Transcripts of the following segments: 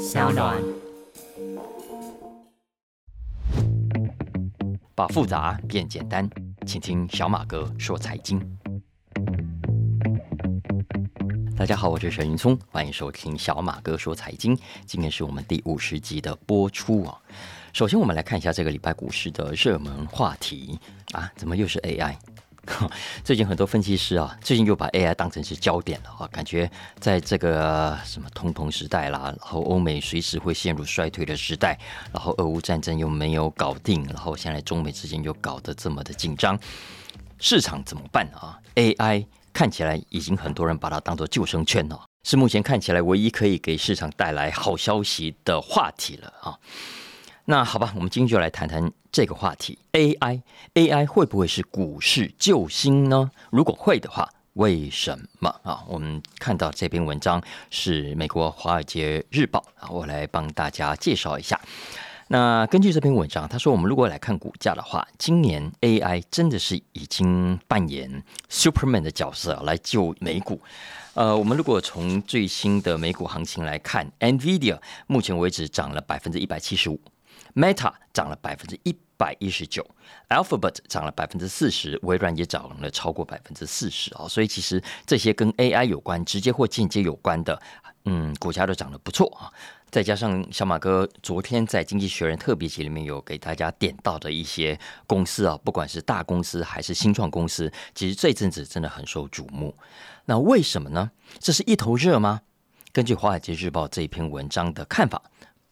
小暖。把复杂变简单，请听小马哥说财经。大家好，我是沈云聪，欢迎收听小马哥说财经。今天是我们第五十集的播出啊。首先，我们来看一下这个礼拜股市的热门话题啊，怎么又是 AI？最近很多分析师啊，最近又把 AI 当成是焦点了啊，感觉在这个什么通膨时代啦，然后欧美随时会陷入衰退的时代，然后俄乌战争又没有搞定，然后现在中美之间又搞得这么的紧张，市场怎么办啊？AI 看起来已经很多人把它当做救生圈了，是目前看起来唯一可以给市场带来好消息的话题了啊。那好吧，我们今天就来谈谈这个话题：AI，AI 会不会是股市救星呢？如果会的话，为什么啊？我们看到这篇文章是美国《华尔街日报》啊，我来帮大家介绍一下。那根据这篇文章，他说，我们如果来看股价的话，今年 AI 真的是已经扮演 Superman 的角色来救美股。呃，我们如果从最新的美股行情来看，NVIDIA 目前为止涨了百分之一百七十五。Meta 涨了百分之一百一十九，Alphabet 涨了百分之四十，微软也涨了超过百分之四十啊！所以其实这些跟 AI 有关、直接或间接有关的，嗯，股价都涨得不错啊。再加上小马哥昨天在《经济学人》特别集里面有给大家点到的一些公司啊，不管是大公司还是新创公司，其实这阵子真的很受瞩目。那为什么呢？这是一头热吗？根据《华尔街日报》这一篇文章的看法。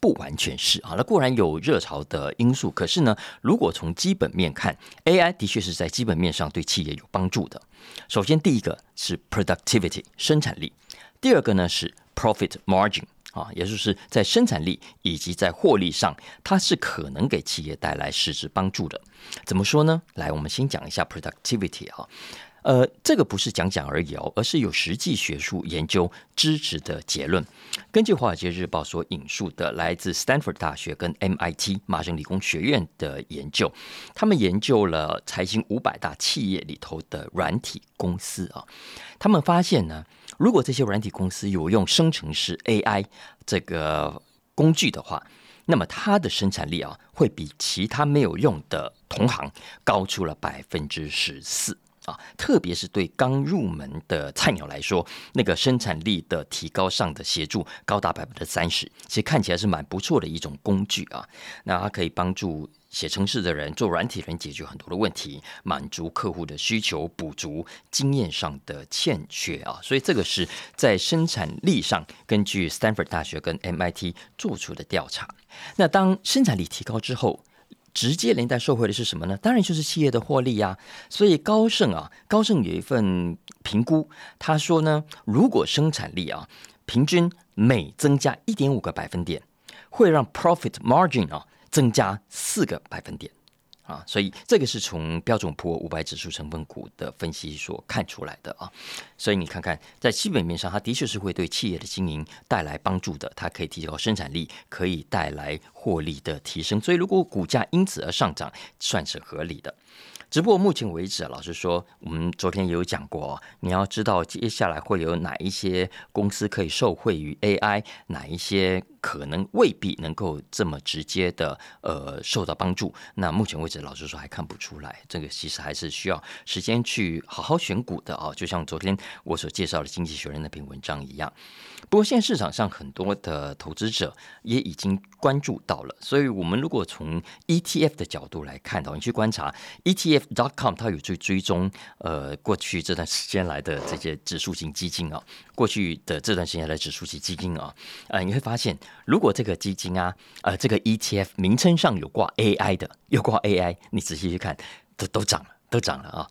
不完全是啊，那固然有热潮的因素，可是呢，如果从基本面看，AI 的确是在基本面上对企业有帮助的。首先，第一个是 productivity 生产力，第二个呢是 profit margin 啊，也就是在生产力以及在获利上，它是可能给企业带来实质帮助的。怎么说呢？来，我们先讲一下 productivity 啊。呃，这个不是讲讲而已哦，而是有实际学术研究支持的结论。根据《华尔街日报》所引述的来自 Stanford 大学跟 MIT 麻省理工学院的研究，他们研究了财经五百大企业里头的软体公司啊，他们发现呢，如果这些软体公司有用生成式 AI 这个工具的话，那么它的生产力啊，会比其他没有用的同行高出了百分之十四。啊，特别是对刚入门的菜鸟来说，那个生产力的提高上的协助高达百分之三十，其实看起来是蛮不错的一种工具啊。那它可以帮助写程式的人、做软体人解决很多的问题，满足客户的需求，补足经验上的欠缺啊。所以这个是在生产力上，根据 Stanford 大学跟 MIT 做出的调查。那当生产力提高之后，直接连带受惠的是什么呢？当然就是企业的获利呀。所以高盛啊，高盛有一份评估，他说呢，如果生产力啊平均每增加一点五个百分点，会让 profit margin 啊增加四个百分点。啊，所以这个是从标准普尔五百指数成分股的分析所看出来的啊。所以你看看，在基本面上，它的确是会对企业的经营带来帮助的。它可以提高生产力，可以带来获利的提升。所以，如果股价因此而上涨，算是合理的。只不过目前为止，老实说，我们昨天也有讲过，你要知道接下来会有哪一些公司可以受惠于 AI，哪一些可能未必能够这么直接的呃受到帮助。那目前为止，老实说还看不出来，这个其实还是需要时间去好好选股的啊。就像昨天我所介绍的《经济学人》那篇文章一样。不过现在市场上很多的投资者也已经关注到了，所以我们如果从 ETF 的角度来看，到你去观察 ETF.com，它有去追踪呃过去这段时间来的这些指数型基金啊，过去的这段时间来的指数型基金啊，呃你会发现，如果这个基金啊，呃这个 ETF 名称上有挂 AI 的，有挂 AI，你仔细去看，都都涨了，都涨了啊。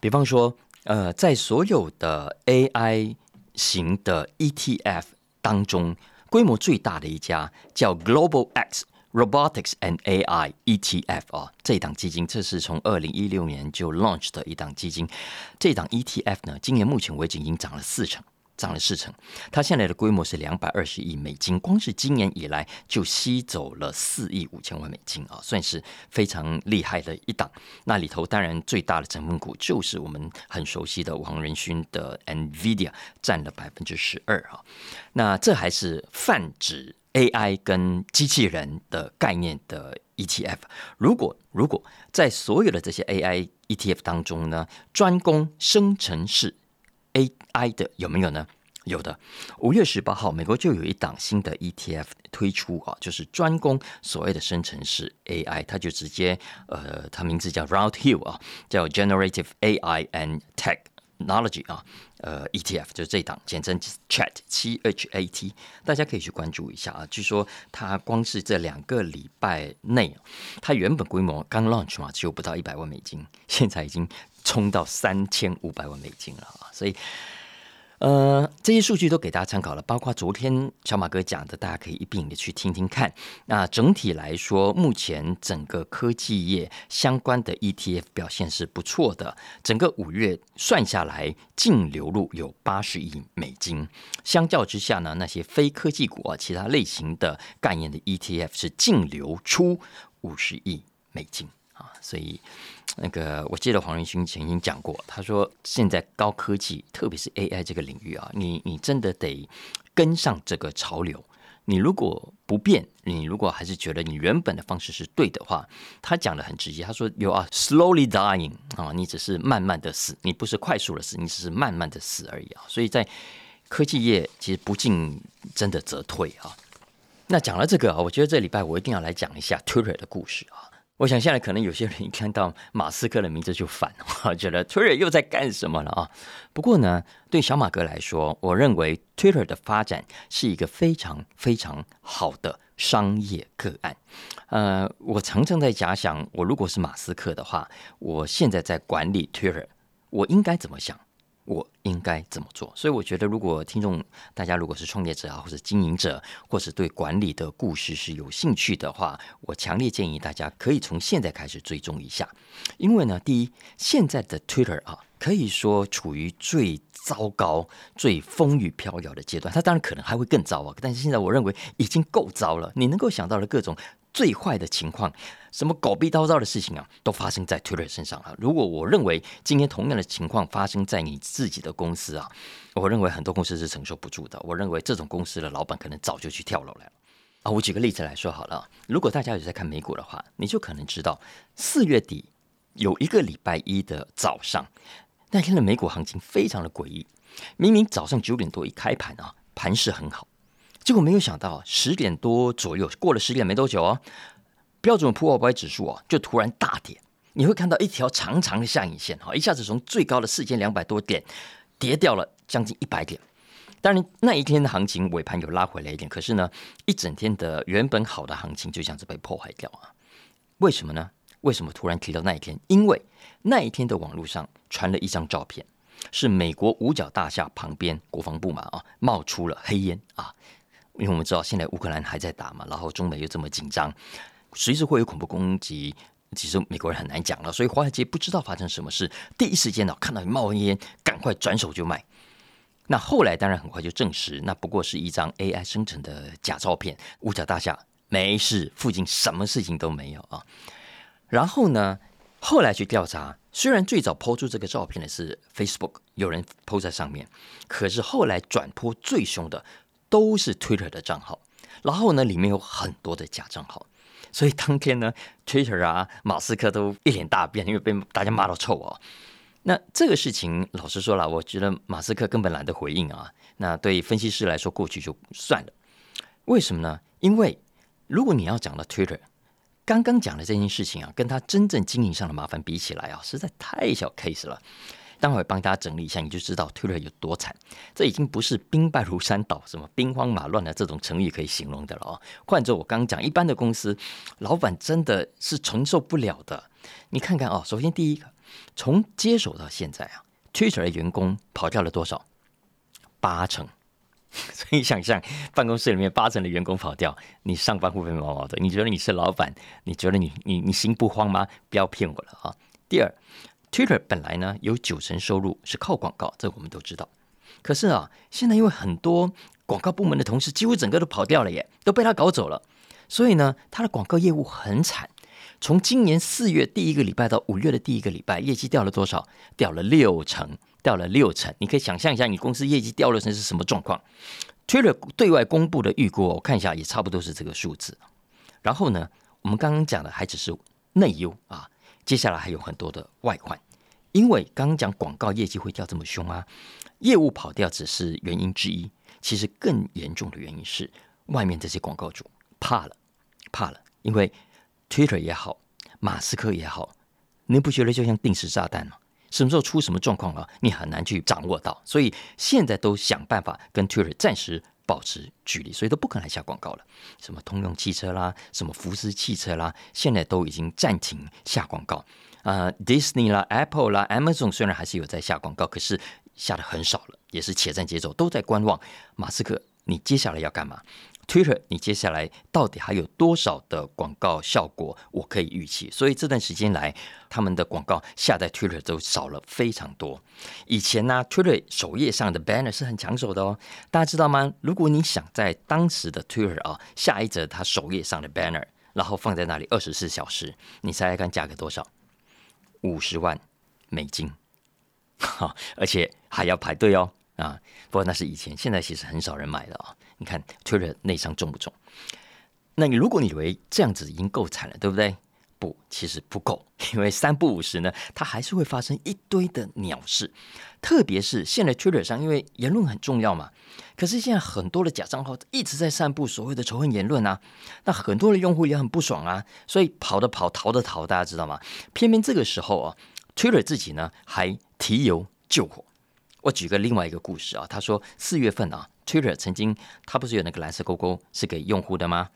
比方说，呃，在所有的 AI 型的 ETF 当中，规模最大的一家叫 Global X Robotics and AI ETF 啊，这档基金这是从二零一六年就 launch 的一档基金，这档 ETF 呢，今年目前为止已经涨了四成。涨了四成，它现在的规模是两百二十亿美金，光是今年以来就吸走了四亿五千万美金啊，算是非常厉害的一档。那里头当然最大的成分股就是我们很熟悉的王仁勋的 NVIDIA，占了百分之十二啊。那这还是泛指 AI 跟机器人的概念的 ETF。如果如果在所有的这些 AI ETF 当中呢，专攻生成式 AI 的有没有呢？有的。五月十八号，美国就有一档新的 ETF 推出啊，就是专攻所谓的生成式 AI，它就直接呃，它名字叫 Round Hill 啊，叫 Generative AI and Technology 啊，呃，ETF 就是这档，简称 Chat 七 H A T，大家可以去关注一下啊。据说它光是这两个礼拜内，它原本规模刚 launch 嘛，只有不到一百万美金，现在已经冲到三千五百万美金了啊，所以。呃，这些数据都给大家参考了，包括昨天小马哥讲的，大家可以一并的去听听看。那整体来说，目前整个科技业相关的 ETF 表现是不错的，整个五月算下来净流入有八十亿美金。相较之下呢，那些非科技股啊，其他类型的概念的 ETF 是净流出五十亿美金所以。那个，我记得黄仁勋曾经讲过，他说现在高科技，特别是 AI 这个领域啊，你你真的得跟上这个潮流。你如果不变，你如果还是觉得你原本的方式是对的话，他讲的很直接，他说 “You are slowly dying” 啊，你只是慢慢的死，你不是快速的死，你只是慢慢的死而已啊。所以在科技业，其实不进真的则退啊。那讲了这个啊，我觉得这礼拜我一定要来讲一下 Twitter 的故事啊。我想现在可能有些人一看到马斯克的名字就烦，我 觉得 Twitter 又在干什么了啊？不过呢，对小马哥来说，我认为 Twitter 的发展是一个非常非常好的商业个案。呃，我常常在假想，我如果是马斯克的话，我现在在管理 Twitter，我应该怎么想？我应该怎么做？所以我觉得，如果听众大家如果是创业者啊，或者经营者，或者对管理的故事是有兴趣的话，我强烈建议大家可以从现在开始追踪一下。因为呢，第一，现在的 Twitter 啊，可以说处于最糟糕、最风雨飘摇的阶段。它当然可能还会更糟啊，但是现在我认为已经够糟了。你能够想到的各种。最坏的情况，什么狗逼叨叨的事情啊，都发生在 Twitter 身上了。如果我认为今天同样的情况发生在你自己的公司啊，我认为很多公司是承受不住的。我认为这种公司的老板可能早就去跳楼了啊。我举个例子来说好了，如果大家有在看美股的话，你就可能知道，四月底有一个礼拜一的早上，那天的美股行情非常的诡异。明明早上九点多一开盘啊，盘势很好。结果没有想到，十点多左右过了十点没多久哦，标准普尔五百指数啊就突然大跌。你会看到一条长长的下影线哈，一下子从最高的四千两百多点跌掉了将近一百点。当然那一天的行情尾盘有拉回来一点，可是呢，一整天的原本好的行情就这样子被破坏掉啊。为什么呢？为什么突然提到那一天？因为那一天的网络上传了一张照片，是美国五角大厦旁边国防部嘛啊，冒出了黑烟啊。因为我们知道现在乌克兰还在打嘛，然后中美又这么紧张，随时会有恐怖攻击，其实美国人很难讲了。所以华尔街不知道发生什么事，第一时间呢看到冒烟，赶快转手就卖。那后来当然很快就证实，那不过是一张 AI 生成的假照片，五角大厦没事，附近什么事情都没有啊。然后呢，后来去调查，虽然最早抛出这个照片的是 Facebook，有人抛在上面，可是后来转播最凶的。都是 Twitter 的账号，然后呢，里面有很多的假账号，所以当天呢，Twitter 啊，马斯克都一脸大变，因为被大家骂到臭啊。那这个事情，老实说了，我觉得马斯克根本懒得回应啊。那对分析师来说，过去就算了。为什么呢？因为如果你要讲到 Twitter，刚刚讲的这件事情啊，跟他真正经营上的麻烦比起来啊，实在太小 case 了。待会帮大家整理一下，你就知道 Twitter 有多惨。这已经不是兵败如山倒、什么兵荒马乱的这种成语可以形容的了啊！换做我刚讲，一般的公司老板真的是承受不了的。你看看啊，首先第一个，从接手到现在啊，Twitter 的员工跑掉了多少？八成。所 以想象办公室里面八成的员工跑掉，你上班会不会毛毛的？你觉得你是老板？你觉得你你你心不慌吗？不要骗我了啊！第二。Twitter 本来呢有九成收入是靠广告，这我们都知道。可是啊，现在因为很多广告部门的同事几乎整个都跑掉了耶，都被他搞走了，所以呢，他的广告业务很惨。从今年四月第一个礼拜到五月的第一个礼拜，业绩掉了多少？掉了六成，掉了六成。你可以想象一下，你公司业绩掉了成是什么状况？Twitter 对外公布的预估，我看一下也差不多是这个数字。然后呢，我们刚刚讲的还只是内忧啊，接下来还有很多的外患。因为刚刚讲广告业绩会掉这么凶啊，业务跑掉只是原因之一，其实更严重的原因是外面这些广告主怕了，怕了，因为 Twitter 也好，马斯克也好，你不觉得就像定时炸弹吗？什么时候出什么状况了，你很难去掌握到，所以现在都想办法跟 Twitter 暂时保持距离，所以都不可能下广告了。什么通用汽车啦，什么福斯汽车啦，现在都已经暂停下广告。呃，Disney 啦、Apple 啦、Amazon 虽然还是有在下广告，可是下的很少了，也是且战且走，都在观望。马斯克，你接下来要干嘛？Twitter，你接下来到底还有多少的广告效果？我可以预期。所以这段时间来，他们的广告下在 Twitter 都少了非常多。以前呢，Twitter 首页上的 banner 是很抢手的哦，大家知道吗？如果你想在当时的 Twitter 啊下一则它首页上的 banner，然后放在那里二十四小时，你猜猜看价格多少？五十万美金，哈，而且还要排队哦啊！不过那是以前，现在其实很少人买了啊。你看推了内伤重不重？那你如果你以为这样子已经够惨了，对不对？不，其实不够，因为三不五时呢，它还是会发生一堆的鸟事。特别是现在 Twitter 上，因为言论很重要嘛。可是现在很多的假账号一直在散布所谓的仇恨言论啊，那很多的用户也很不爽啊，所以跑的跑，逃的逃，大家知道吗？偏偏这个时候啊，Twitter 自己呢还提油救火。我举个另外一个故事啊，他说四月份啊，Twitter 曾经他不是有那个蓝色勾勾是给用户的吗？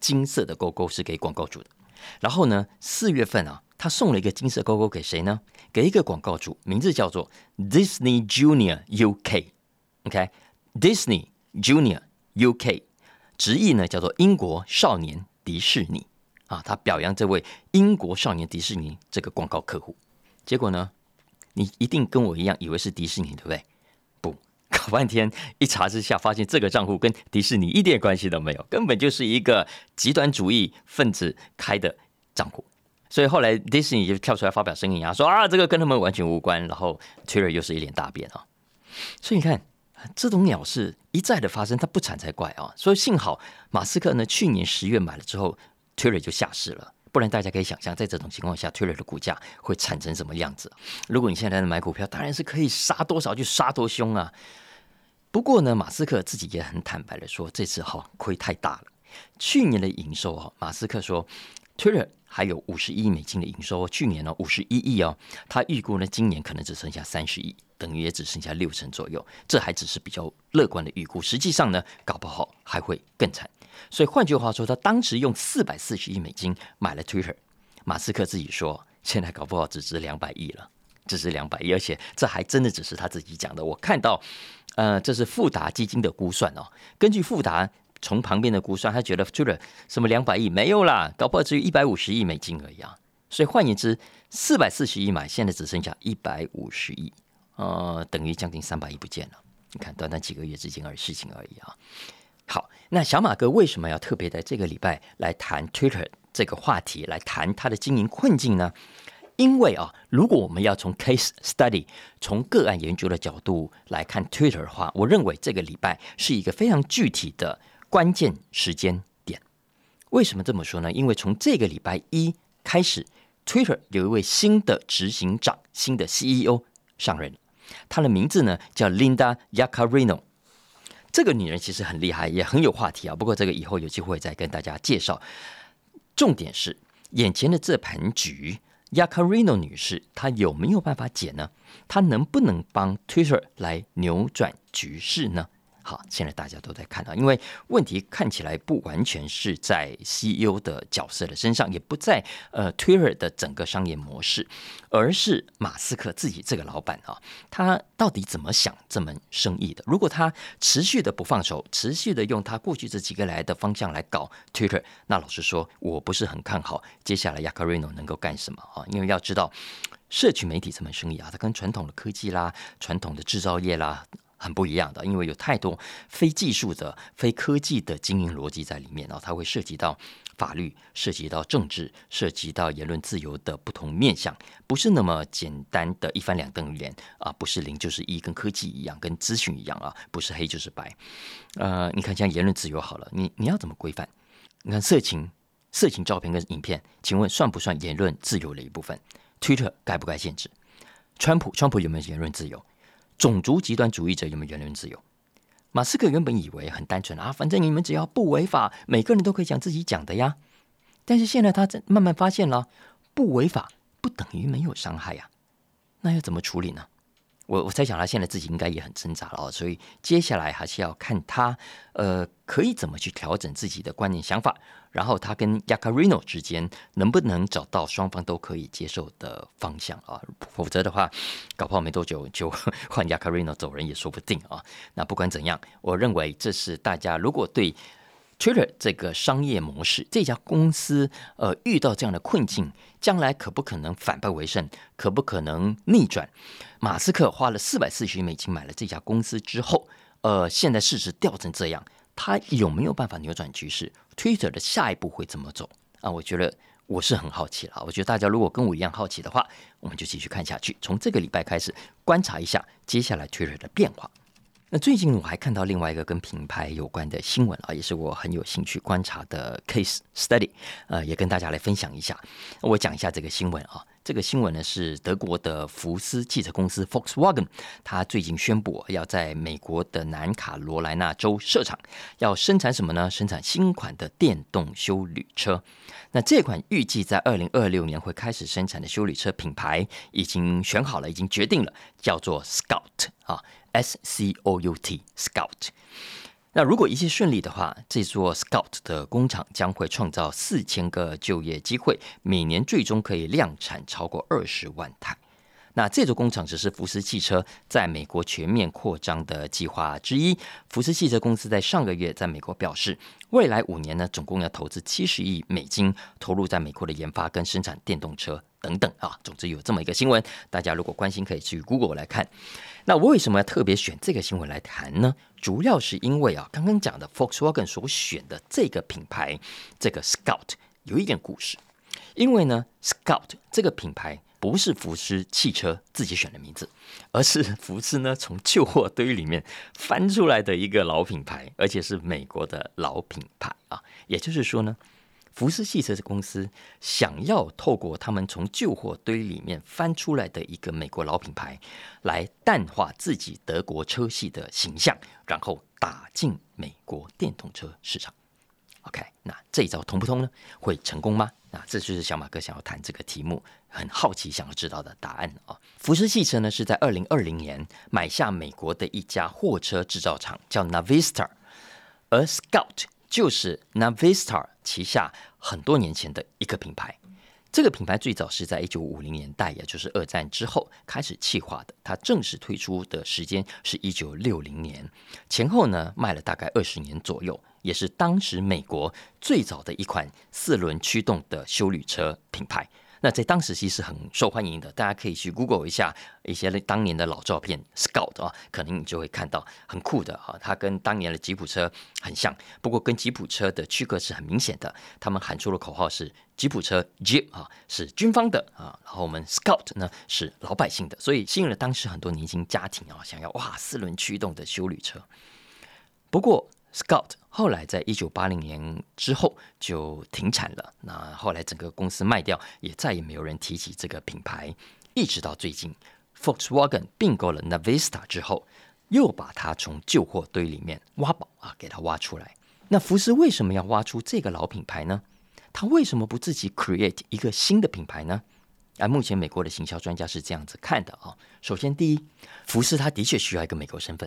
金色的勾勾是给广告主的。然后呢，四月份啊，他送了一个金色勾勾给谁呢？给一个广告主，名字叫做 Disney Junior UK，OK，Disney Junior UK，直译呢叫做英国少年迪士尼啊，他表扬这位英国少年迪士尼这个广告客户。结果呢，你一定跟我一样以为是迪士尼，对不对？不，搞半天一查之下，发现这个账户跟迪士尼一点关系都没有，根本就是一个极端主义分子开的账户。所以后来迪士尼就跳出来发表声音啊，说啊这个跟他们完全无关。然后 Twitter 又是一脸大变啊。所以你看这种鸟事一再的发生，它不惨才怪啊。所以幸好马斯克呢去年十月买了之后，Twitter 就下市了。不然大家可以想象，在这种情况下，Twitter 的股价会产生什么样子。如果你现在在买股票，当然是可以杀多少就杀多凶啊。不过呢，马斯克自己也很坦白的说，这次哈亏太大了。去年的营收哈，马斯克说 Twitter。还有五十亿美金的营收，去年呢五十一亿哦，他预估呢今年可能只剩下三十亿，等于也只剩下六成左右，这还只是比较乐观的预估，实际上呢搞不好还会更惨。所以换句话说，他当时用四百四十亿美金买了 Twitter，马斯克自己说，现在搞不好只值两百亿了，只值两百亿，而且这还真的只是他自己讲的。我看到，呃，这是富达基金的估算哦，根据富达。从旁边的估算，他觉得 Twitter 什么两百亿没有啦，搞不好只有一百五十亿美金而已啊。所以换言之，四百四十亿买，现在只剩下一百五十亿，呃，等于将近三百亿不见了。你看，短短几个月之间而事情而已啊。好，那小马哥为什么要特别在这个礼拜来谈 Twitter 这个话题，来谈它的经营困境呢？因为啊，如果我们要从 case study 从个案研究的角度来看 Twitter 的话，我认为这个礼拜是一个非常具体的。关键时间点，为什么这么说呢？因为从这个礼拜一开始，Twitter 有一位新的执行长、新的 CEO 上任他。的名字呢叫 Linda Yaccarino。这个女人其实很厉害，也很有话题啊。不过这个以后有机会再跟大家介绍。重点是眼前的这盘局，Yakarino 女士她有没有办法解呢？她能不能帮 Twitter 来扭转局势呢？好，现在大家都在看到，因为问题看起来不完全是在 CEO 的角色的身上，也不在呃 Twitter 的整个商业模式，而是马斯克自己这个老板啊，他到底怎么想这门生意的？如果他持续的不放手，持续的用他过去这几个来的方向来搞 Twitter，那老实说，我不是很看好接下来亚克瑞诺能够干什么啊？因为要知道，社区媒体这门生意啊，它跟传统的科技啦、传统的制造业啦。很不一样的，因为有太多非技术的、非科技的经营逻辑在里面，然后它会涉及到法律、涉及到政治、涉及到言论自由的不同面向，不是那么简单的一翻两瞪眼啊，不是零就是一，跟科技一样，跟资讯一样啊，不是黑就是白。呃，你看像言论自由好了，你你要怎么规范？你看色情、色情照片跟影片，请问算不算言论自由的一部分？Twitter 该不该限制？川普，川普有没有言论自由？种族极端主义者有没有言论自由？马斯克原本以为很单纯啊，反正你们只要不违法，每个人都可以讲自己讲的呀。但是现在他慢慢发现了，不违法不等于没有伤害呀。那要怎么处理呢？我我在想，他现在自己应该也很挣扎了哦。所以接下来还是要看他呃可以怎么去调整自己的观念想法。然后他跟 Yacarino 之间能不能找到双方都可以接受的方向啊？否则的话，搞不好没多久就 换 Yacarino 走人也说不定啊。那不管怎样，我认为这是大家如果对 Twitter 这个商业模式，这家公司呃遇到这样的困境，将来可不可能反败为胜？可不可能逆转？马斯克花了四百四十亿美金买了这家公司之后，呃，现在市值掉成这样。他有没有办法扭转局势？Twitter 的下一步会怎么走啊？我觉得我是很好奇了。我觉得大家如果跟我一样好奇的话，我们就继续看下去。从这个礼拜开始观察一下接下来 Twitter 的变化。那最近我还看到另外一个跟品牌有关的新闻啊，也是我很有兴趣观察的 case study，呃，也跟大家来分享一下。我讲一下这个新闻啊。这个新闻呢是德国的福斯汽车公司 Volkswagen，它最近宣布要在美国的南卡罗来纳州设厂，要生产什么呢？生产新款的电动修旅车。那这款预计在二零二六年会开始生产的修旅车品牌已经选好了，已经决定了，叫做 Scout 啊，S C O U T Scout。那如果一切顺利的话，这座 Scout 的工厂将会创造四千个就业机会，每年最终可以量产超过二十万台。那这座工厂只是福斯汽车在美国全面扩张的计划之一。福斯汽车公司在上个月在美国表示，未来五年呢，总共要投资七十亿美金，投入在美国的研发跟生产电动车等等啊。总之有这么一个新闻，大家如果关心，可以去 Google 来看。那我为什么要特别选这个新闻来谈呢？主要是因为啊，刚刚讲的 Volkswagen 所选的这个品牌，这个 Scout 有一点故事。因为呢，Scout 这个品牌不是福斯汽车自己选的名字，而是福斯呢从旧货堆里面翻出来的一个老品牌，而且是美国的老品牌啊。也就是说呢。福斯汽车公司想要透过他们从旧货堆里面翻出来的一个美国老品牌，来淡化自己德国车系的形象，然后打进美国电动车市场。OK，那这一招通不通呢？会成功吗？那这就是小马哥想要谈这个题目，很好奇想要知道的答案啊。福斯汽车呢是在二零二零年买下美国的一家货车制造厂，叫 Navistar，而 Scout。就是 Navistar 旗下很多年前的一个品牌，这个品牌最早是在一九五零年代，也就是二战之后开始企划的。它正式推出的时间是一九六零年，前后呢卖了大概二十年左右，也是当时美国最早的一款四轮驱动的修旅车品牌。那在当时其实很受欢迎的，大家可以去 Google 一下一些当年的老照片，Scout 啊，可能你就会看到很酷的哈，它跟当年的吉普车很像，不过跟吉普车的区隔是很明显的，他们喊出的口号是吉普车 Jeep 啊，是军方的啊，然后我们 Scout 呢是老百姓的，所以吸引了当时很多年轻家庭啊，想要哇四轮驱动的修旅车，不过。Scout 后来在一九八零年之后就停产了。那后来整个公司卖掉，也再也没有人提起这个品牌。一直到最近，Volkswagen 并购了 Navista 之后，又把它从旧货堆里面挖宝啊，给它挖出来。那福斯为什么要挖出这个老品牌呢？他为什么不自己 create 一个新的品牌呢？而目前美国的行销专家是这样子看的啊。首先，第一，福斯他的确需要一个美国身份。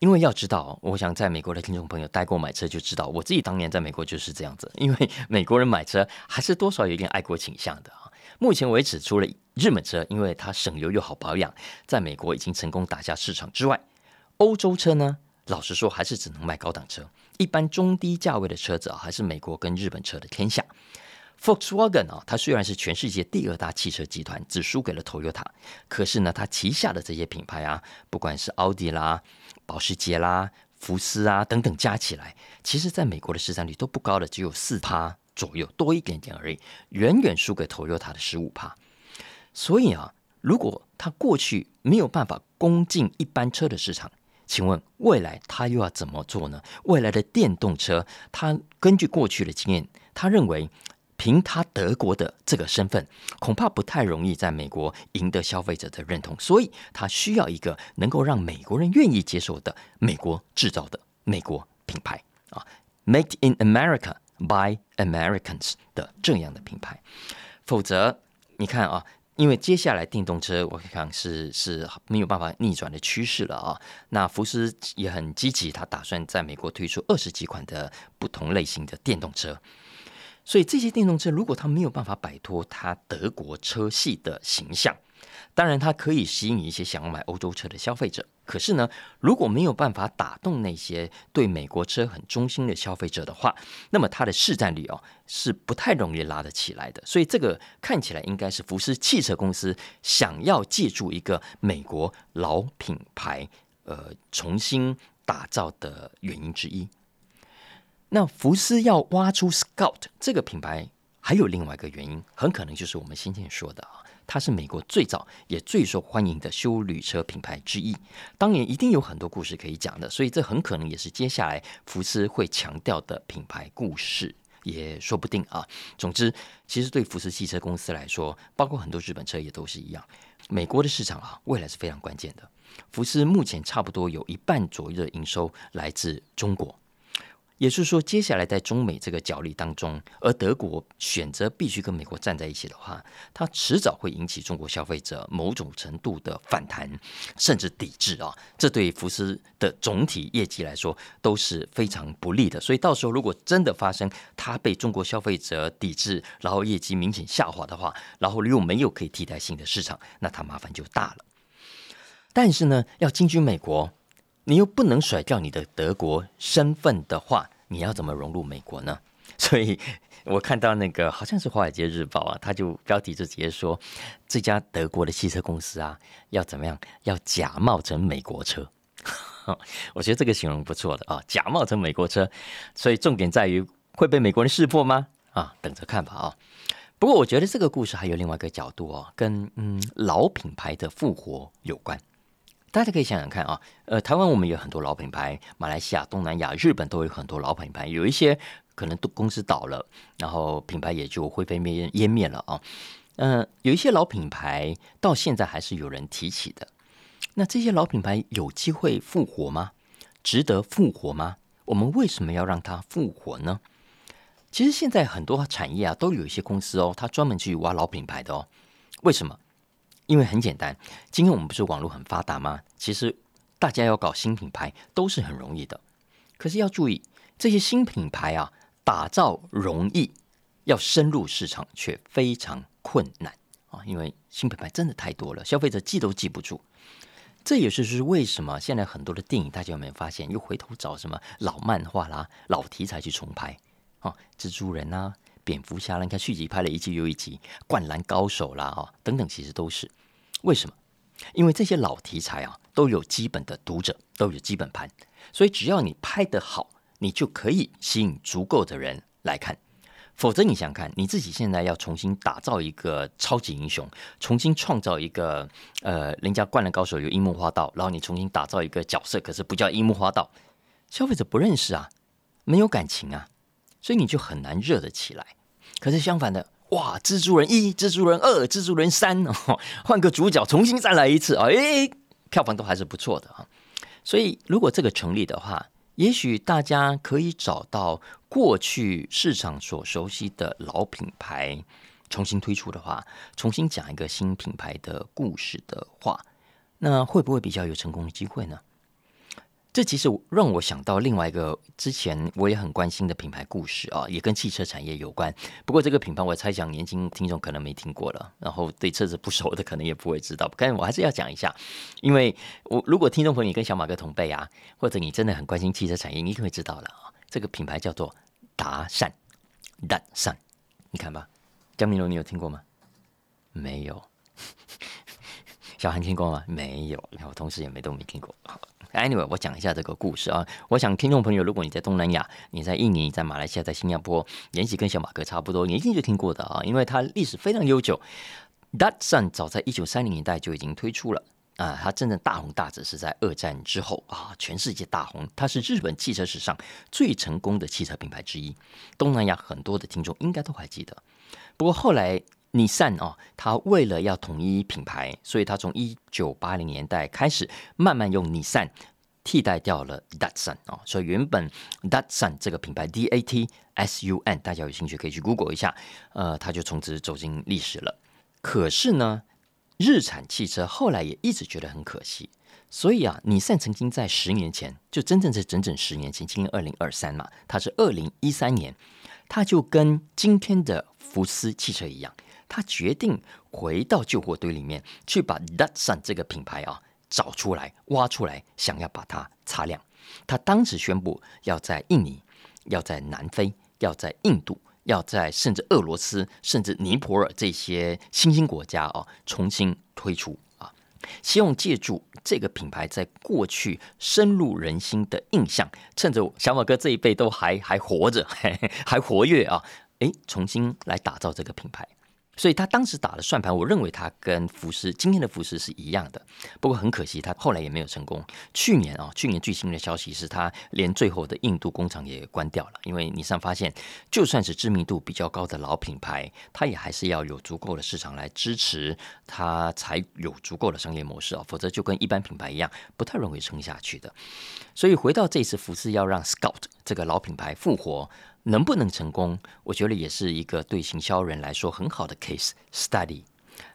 因为要知道，我想在美国的听众朋友待过买车就知道，我自己当年在美国就是这样子。因为 美国人买车还是多少有点爱国倾向的啊。目前为止，除了日本车，因为它省油又好保养，在美国已经成功打下市场之外，欧洲车呢，老实说还是只能卖高档车，一般中低价位的车子啊，还是美国跟日本车的天下。Volkswagen 啊，它虽然是全世界第二大汽车集团，只输给了 Toyota，可是呢，它旗下的这些品牌啊，不管是奥迪啦、保时捷啦、福斯啊等等，加起来，其实在美国的市占率都不高的，只有四趴左右，多一点点而已，远远输给 Toyota 的十五趴。所以啊，如果它过去没有办法攻进一般车的市场，请问未来它又要怎么做呢？未来的电动车，它根据过去的经验，他认为。凭他德国的这个身份，恐怕不太容易在美国赢得消费者的认同，所以他需要一个能够让美国人愿意接受的美国制造的美国品牌啊，Made in America by Americans 的这样的品牌。否则，你看啊，因为接下来电动车，我看是是没有办法逆转的趋势了啊。那福斯也很积极，他打算在美国推出二十几款的不同类型的电动车。所以这些电动车，如果它没有办法摆脱它德国车系的形象，当然它可以吸引一些想要买欧洲车的消费者。可是呢，如果没有办法打动那些对美国车很忠心的消费者的话，那么它的市占率哦是不太容易拉得起来的。所以这个看起来应该是福斯汽车公司想要借助一个美国老品牌，呃，重新打造的原因之一。那福斯要挖出 Scout 这个品牌，还有另外一个原因，很可能就是我们先前说的啊，它是美国最早也最受欢迎的修旅车品牌之一。当年一定有很多故事可以讲的，所以这很可能也是接下来福斯会强调的品牌故事，也说不定啊。总之，其实对福斯汽车公司来说，包括很多日本车也都是一样，美国的市场啊，未来是非常关键的。福斯目前差不多有一半左右的营收来自中国。也是说，接下来在中美这个角力当中，而德国选择必须跟美国站在一起的话，它迟早会引起中国消费者某种程度的反弹，甚至抵制啊！这对福斯的总体业绩来说都是非常不利的。所以到时候如果真的发生它被中国消费者抵制，然后业绩明显下滑的话，然后又没有可以替代性的市场，那它麻烦就大了。但是呢，要进军美国。你又不能甩掉你的德国身份的话，你要怎么融入美国呢？所以我看到那个好像是《华尔街日报》啊，他就标题就直接说，这家德国的汽车公司啊，要怎么样？要假冒成美国车。我觉得这个形容不错的啊，假冒成美国车。所以重点在于会被美国人识破吗？啊，等着看吧啊。不过我觉得这个故事还有另外一个角度哦，跟嗯老品牌的复活有关。大家可以想想看啊，呃，台湾我们有很多老品牌，马来西亚、东南亚、日本都有很多老品牌，有一些可能都公司倒了，然后品牌也就灰飞烟烟灭了啊。嗯，有一些老品牌到现在还是有人提起的。那这些老品牌有机会复活吗？值得复活吗？我们为什么要让它复活呢？其实现在很多产业啊，都有一些公司哦，它专门去挖老品牌的哦。为什么？因为很简单，今天我们不是网络很发达吗？其实大家要搞新品牌都是很容易的，可是要注意这些新品牌啊，打造容易，要深入市场却非常困难啊！因为新品牌真的太多了，消费者记都记不住。这也是是为什么现在很多的电影，大家有没有发现又回头找什么老漫画啦、老题材去重拍啊？蜘蛛人啊。蝙蝠侠，你看续集拍了一集又一集，灌篮高手啦，哈，等等，其实都是为什么？因为这些老题材啊，都有基本的读者，都有基本盘，所以只要你拍得好，你就可以吸引足够的人来看。否则，你想看，你自己现在要重新打造一个超级英雄，重新创造一个呃，人家灌篮高手有樱木花道，然后你重新打造一个角色，可是不叫樱木花道，消费者不认识啊，没有感情啊，所以你就很难热得起来。可是相反的，哇！蜘蛛人一、蜘蛛人二、蜘蛛人三，换个主角重新再来一次啊！哎，票房都还是不错的啊。所以如果这个成立的话，也许大家可以找到过去市场所熟悉的老品牌，重新推出的话，重新讲一个新品牌的故事的话，那会不会比较有成功的机会呢？这其实让我想到另外一个之前我也很关心的品牌故事啊，也跟汽车产业有关。不过这个品牌我猜想年轻听众可能没听过了，然后对车子不熟的可能也不会知道。但我还是要讲一下，因为我如果听众朋友你跟小马哥同辈啊，或者你真的很关心汽车产业，你一定会知道了啊。这个品牌叫做达善，达善，你看吧，江明龙，你有听过吗？没有。小韩听过吗？没有。我同事也没都没听过。，Anyway，我讲一下这个故事啊。我想听众朋友，如果你在东南亚，你在印尼、在马来西亚、在新加坡，年纪跟小马哥差不多，你一定就听过的啊，因为它历史非常悠久。Datsun 早在一九三零年代就已经推出了啊，它真正大红大紫是在二战之后啊，全世界大红。它是日本汽车史上最成功的汽车品牌之一，东南亚很多的听众应该都还记得。不过后来，尼桑哦，它为了要统一品牌，所以它从一九八零年代开始慢慢用尼桑替代掉了 Datsun 哦，所以原本 Datsun 这个品牌 D A T S U N，大家有兴趣可以去 Google 一下，呃，它就从此走进历史了。可是呢，日产汽车后来也一直觉得很可惜，所以啊，尼桑曾经在十年前，就真正是整整十年前，今年二零二三嘛，它是二零一三年，它就跟今天的福斯汽车一样，他决定回到旧货堆里面去把 Datsun 这个品牌啊找出来、挖出来，想要把它擦亮。他当时宣布要在印尼、要在南非、要在印度。要在甚至俄罗斯、甚至尼泊尔这些新兴国家啊，重新推出啊，希望借助这个品牌在过去深入人心的印象，趁着小马哥这一辈都还还活着，还活跃啊，诶，重新来打造这个品牌。所以他当时打的算盘，我认为他跟福斯今天的福斯是一样的。不过很可惜，他后来也没有成功。去年啊，去年最新的消息是他连最后的印度工厂也关掉了，因为尼桑发现，就算是知名度比较高的老品牌，它也还是要有足够的市场来支持它，才有足够的商业模式啊，否则就跟一般品牌一样，不太容易撑下去的。所以回到这次福斯要让 Scout 这个老品牌复活。能不能成功？我觉得也是一个对行销人来说很好的 case study。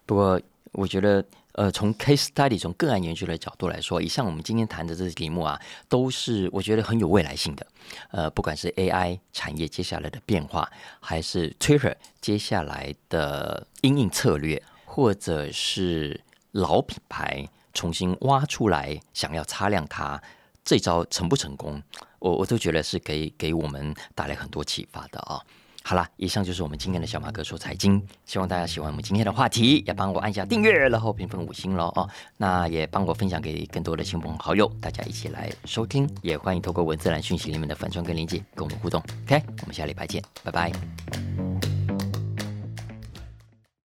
不过，我觉得，呃，从 case study 从个案研究的角度来说，以上我们今天谈的这些题目啊，都是我觉得很有未来性的。呃，不管是 AI 产业接下来的变化，还是 Twitter 接下来的应用策略，或者是老品牌重新挖出来，想要擦亮它，这招成不成功？我我都觉得是给给我们带来很多启发的啊！好了，以上就是我们今天的小马哥说财经，希望大家喜欢我们今天的话题，也帮我按下订阅，然后评分五星喽哦！那也帮我分享给更多的亲朋好友，大家一起来收听，也欢迎透过文字栏讯息里面的粉串跟连接跟我们互动。OK，我们下礼拜见，拜拜。